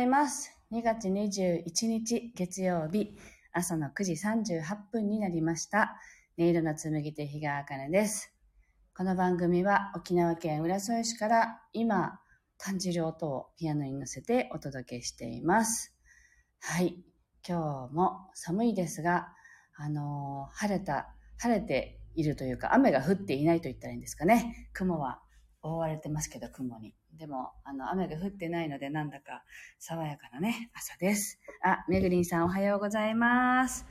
ございます。2月21日月曜日朝の9時38分になりました。音色の紡手日川茜です。この番組は沖縄県浦添市から今感じる音をピアノに乗せてお届けしています。はい。今日も寒いですが、あのー晴れた、晴れているというか、雨が降っていないと言ったらいいんですかね。雲は覆われてますけど、雲に。でも、あの、雨が降ってないので、なんだか爽やかなね、朝です。あ、めぐりんさんおはようございます。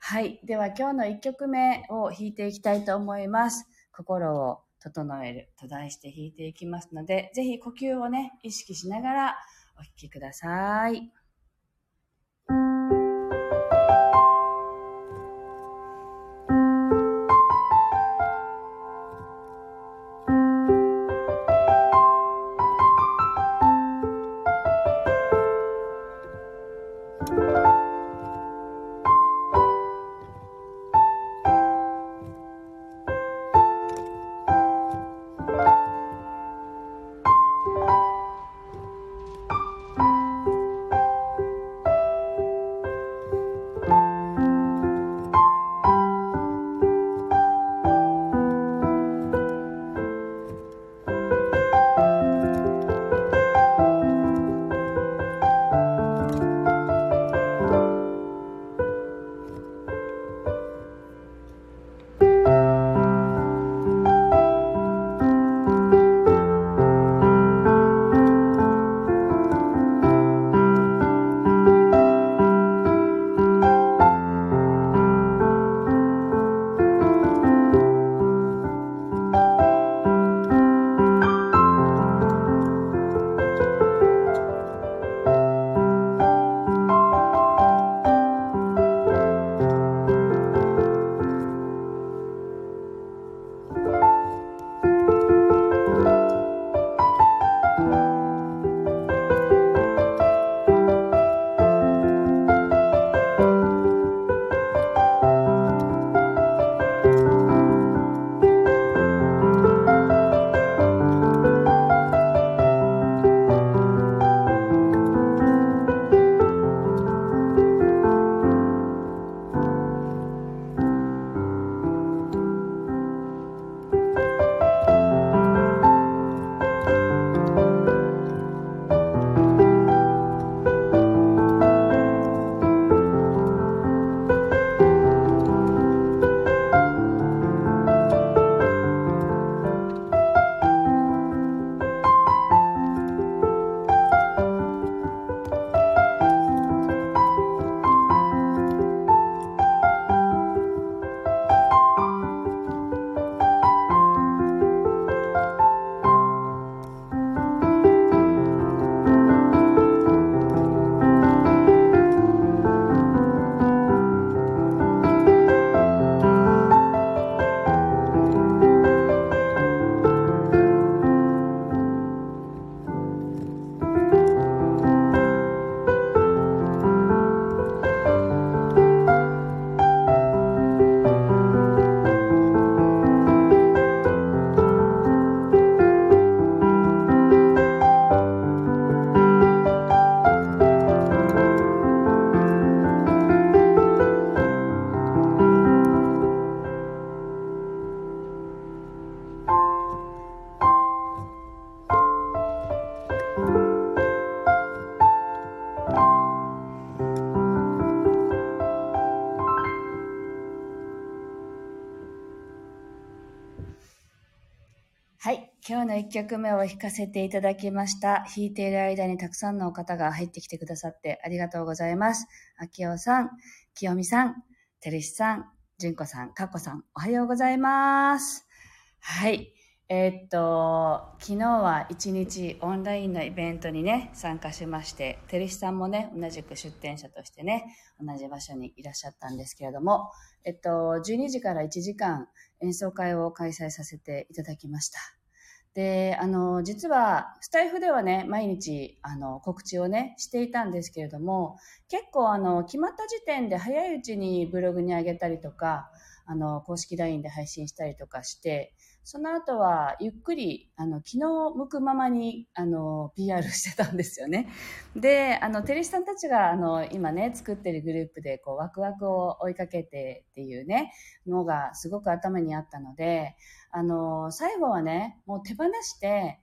はい。では、今日の1曲目を弾いていきたいと思います。心を整えると題して弾いていきますので、ぜひ呼吸をね、意識しながらお聴きください。今日の1曲目を弾かせていただきました。弾いている間にたくさんの方が入ってきてくださってありがとうございます。あきおさん、きよみさん、てるしさん、じゅんこさん、かっこさん、おはようございます。はい。えーっと、昨日は一日オンラインのイベントにね、参加しまして、てるしさんもね、同じく出展者としてね、同じ場所にいらっしゃったんですけれども、えっと、12時から1時間演奏会を開催させていただきました。で、あの、実は、スタイフではね、毎日、あの、告知をね、していたんですけれども、結構、あの、決まった時点で早いうちにブログに上げたりとか、あの、公式 LINE で配信したりとかして、その後はゆっくり、あの、気の向くままに、あの、PR してたんですよね。で、あの、テレシさんたちが、あの、今ね、作ってるグループで、こう、ワクワクを追いかけてっていうね、のがすごく頭にあったので、あの、最後はね、もう手放して、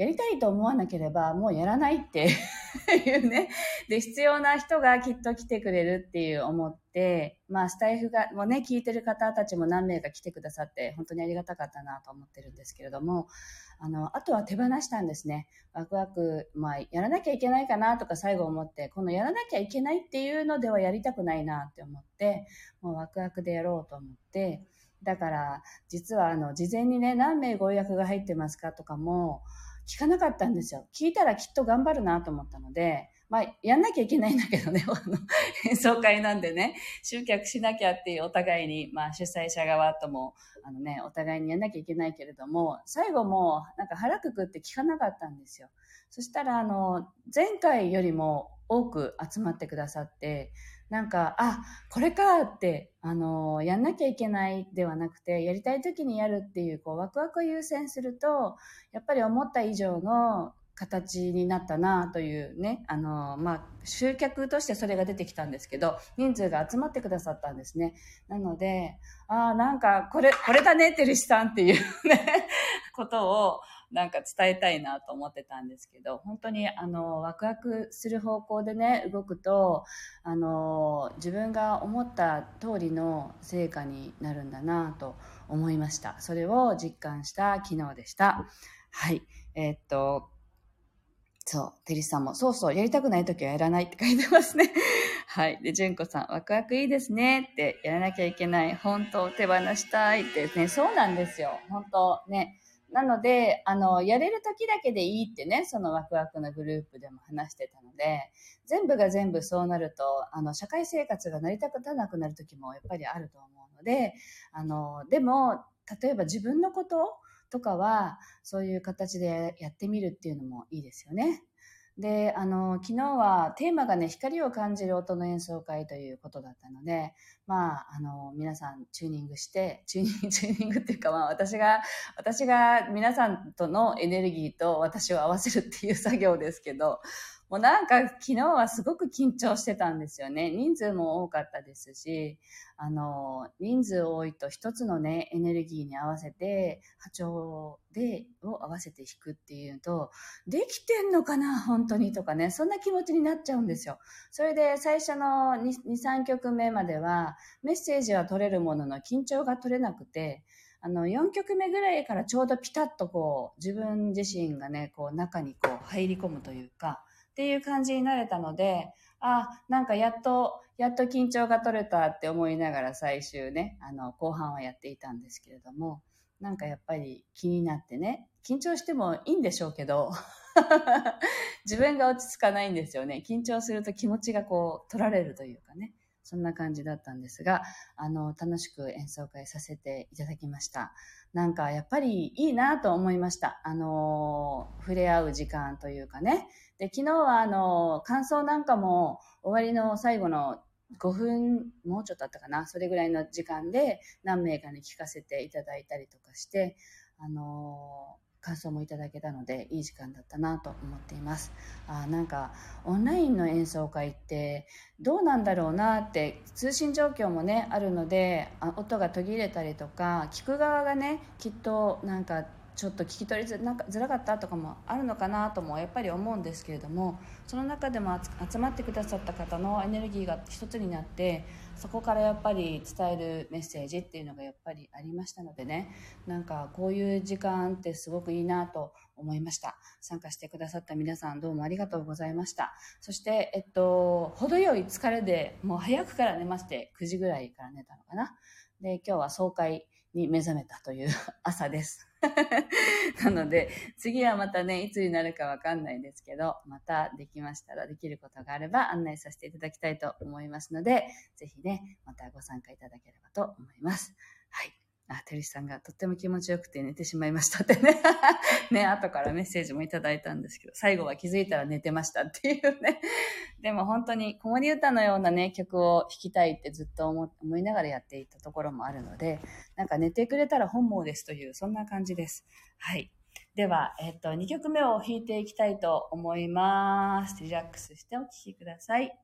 やりたいと思わなければもうやらないって いうね。で、必要な人がきっと来てくれるっていう思って、まあスタイフが、もうね、聞いてる方たちも何名か来てくださって本当にありがたかったなと思ってるんですけれども、あの、あとは手放したんですね。ワクワク、まあやらなきゃいけないかなとか最後思って、このやらなきゃいけないっていうのではやりたくないなって思って、もうワクワクでやろうと思って、だから、実はあの、事前にね、何名ご予約が入ってますかとかも、聞かなかったんですよ。聞いたらきっと頑張るなと思ったので、まあ、やんなきゃいけないんだけどね、あの、演奏会なんでね、集客しなきゃっていうお互いに、まあ、主催者側とも、あのね、お互いにやんなきゃいけないけれども、最後も、なんか腹くくって聞かなかったんですよ。そしたら、あの、前回よりも多く集まってくださって、なんか、あ、これかって、あの、やんなきゃいけないではなくて、やりたい時にやるっていう、こう、ワクワクを優先すると、やっぱり思った以上の形になったなというね、あの、まあ、集客としてそれが出てきたんですけど、人数が集まってくださったんですね。なので、ああ、なんか、これ、これだね、てるしさんっていうね、ことを、なんか伝えたいなと思ってたんですけど、本当にあの、ワクワクする方向でね、動くと、あの、自分が思った通りの成果になるんだなと思いました。それを実感した昨日でした。はい。えー、っと、そう、テリスさんも、そうそう、やりたくない時はやらないって書いてますね。はい。で、純子さん、ワクワクいいですねって、やらなきゃいけない。本当、手放したいってね、そうなんですよ。本当ね。なので、あの、やれる時だけでいいってね、そのワクワクのグループでも話してたので、全部が全部そうなると、あの、社会生活が成り立たなくなる時もやっぱりあると思うので、あの、でも、例えば自分のこととかは、そういう形でやってみるっていうのもいいですよね。で、あの、昨日はテーマがね、光を感じる音の演奏会ということだったので、まあ、あの、皆さんチューニングして、チューニング、チューニングっていうか、まあ、私が、私が皆さんとのエネルギーと私を合わせるっていう作業ですけど、もうなんか昨日はすごく緊張してたんですよね。人数も多かったですし、あの、人数多いと一つのね、エネルギーに合わせて、波長で、を合わせて弾くっていうと、できてんのかな本当にとかね、そんな気持ちになっちゃうんですよ。それで最初の2、2 3曲目までは、メッセージは取れるものの緊張が取れなくて、あの、4曲目ぐらいからちょうどピタッとこう、自分自身がね、こう、中にこう、入り込むというか、っていう感じになれたので、あ、なんかやっと、やっと緊張が取れたって思いながら最終ね、あの、後半はやっていたんですけれども、なんかやっぱり気になってね、緊張してもいいんでしょうけど、自分が落ち着かないんですよね。緊張すると気持ちがこう取られるというかね。そんな感じだったんですが、あの、楽しく演奏会させていただきました。なんかやっぱりいいなと思いました。あの、触れ合う時間というかね。で、昨日はあの、感想なんかも終わりの最後の5分、もうちょっとあったかな、それぐらいの時間で何名かに聞かせていただいたりとかして、あの感想もいただけたのでいい時間だったなと思っています。あなんかオンラインの演奏会ってどうなんだろうなって通信状況もねあるのであ音が途切れたりとか聞く側がねきっとなんかちょっと聞き取りづなんかづらかったとかもあるのかなともやっぱり思うんですけれどもその中でも集まってくださった方のエネルギーが一つになってそこからやっぱり伝えるメッセージっていうのがやっぱりありましたのでね。なんかこういう時間ってすごくいいなと思いました。参加してくださった皆さんどうもありがとうございました。そしてえっと程よい疲れでもう早くから寝まして9時ぐらいから寝たのかな。で今日は総会に目覚めたという 朝です なので、次はまたね、いつになるかわかんないですけど、またできましたら、できることがあれば案内させていただきたいと思いますので、ぜひね、またご参加いただければと思います。はい。あ、てるしさんがとっても気持ちよくて寝てしまいましたってね。ね、後からメッセージもいただいたんですけど、最後は気づいたら寝てましたっていうね。でも本当に子守歌のようなね、曲を弾きたいってずっと思いながらやっていたところもあるので、なんか寝てくれたら本望ですという、そんな感じです。はい。では、えっと、2曲目を弾いていきたいと思います。リラックスしてお聴きくださ。い。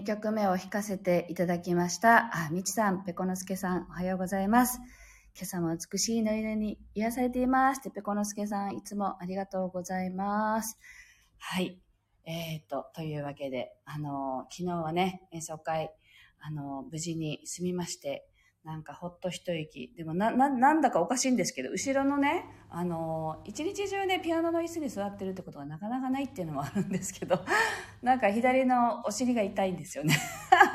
2曲目を弾かせていただきました。あ、みちさん、ペコのすけさん、おはようございます。今朝も美しいのりに癒されています。ペコのすけさん、いつもありがとうございます。はい。えーと、というわけで、あの、昨日はね、演奏会、あの、無事に済みまして、なんかほっと一息。でもな、な、なんだかおかしいんですけど、後ろのね、あの、一日中ね、ピアノの椅子に座ってるってことがなかなかないっていうのもあるんですけど、なんか左のお尻が痛いんですよね。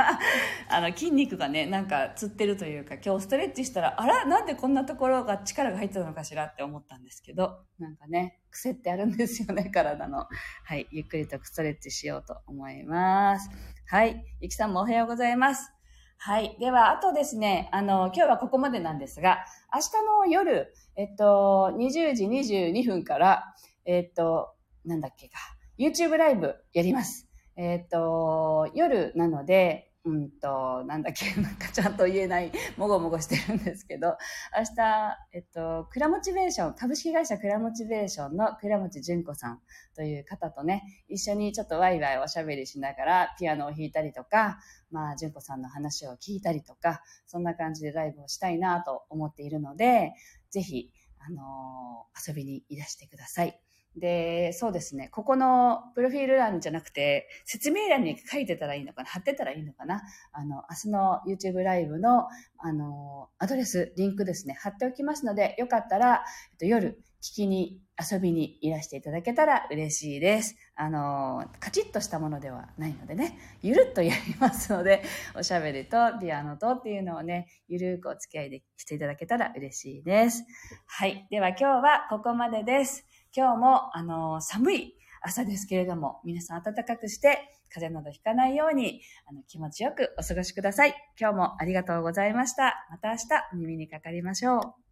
あの、筋肉がね、なんかつってるというか、今日ストレッチしたら、あら、なんでこんなところが力が入ってたのかしらって思ったんですけど、なんかね、癖ってあるんですよね、体の。はい、ゆっくりとストレッチしようと思います。はい、ゆきさんもおはようございます。はい。では、あとですね、あの、今日はここまでなんですが、明日の夜、えっと、20時22分から、えっと、なんだっけか、YouTube ライブやります。えっと、夜なので、うんと、なんだっけ、なんかちゃんと言えない、もごもごしてるんですけど、明日、えっと、クラモチベーション、株式会社クラモチベーションの倉持純子さんという方とね、一緒にちょっとワイワイおしゃべりしながら、ピアノを弾いたりとか、まあ、純子さんの話を聞いたりとか、そんな感じでライブをしたいなと思っているので、ぜひ、あのー、遊びにいらしてください。で、そうですね。ここのプロフィール欄じゃなくて、説明欄に書いてたらいいのかな貼ってたらいいのかなあの、明日の YouTube ライブの、あの、アドレス、リンクですね、貼っておきますので、よかったら、えっと、夜、聞きに、遊びにいらしていただけたら嬉しいです。あの、カチッとしたものではないのでね、ゆるっとやりますので、おしゃべりとピアノとっていうのをね、ゆるくお付き合いでしていただけたら嬉しいです。はい。では今日はここまでです。今日も、あの、寒い朝ですけれども、皆さん暖かくして、風邪などひかないように、あの、気持ちよくお過ごしください。今日もありがとうございました。また明日、お耳にかかりましょう。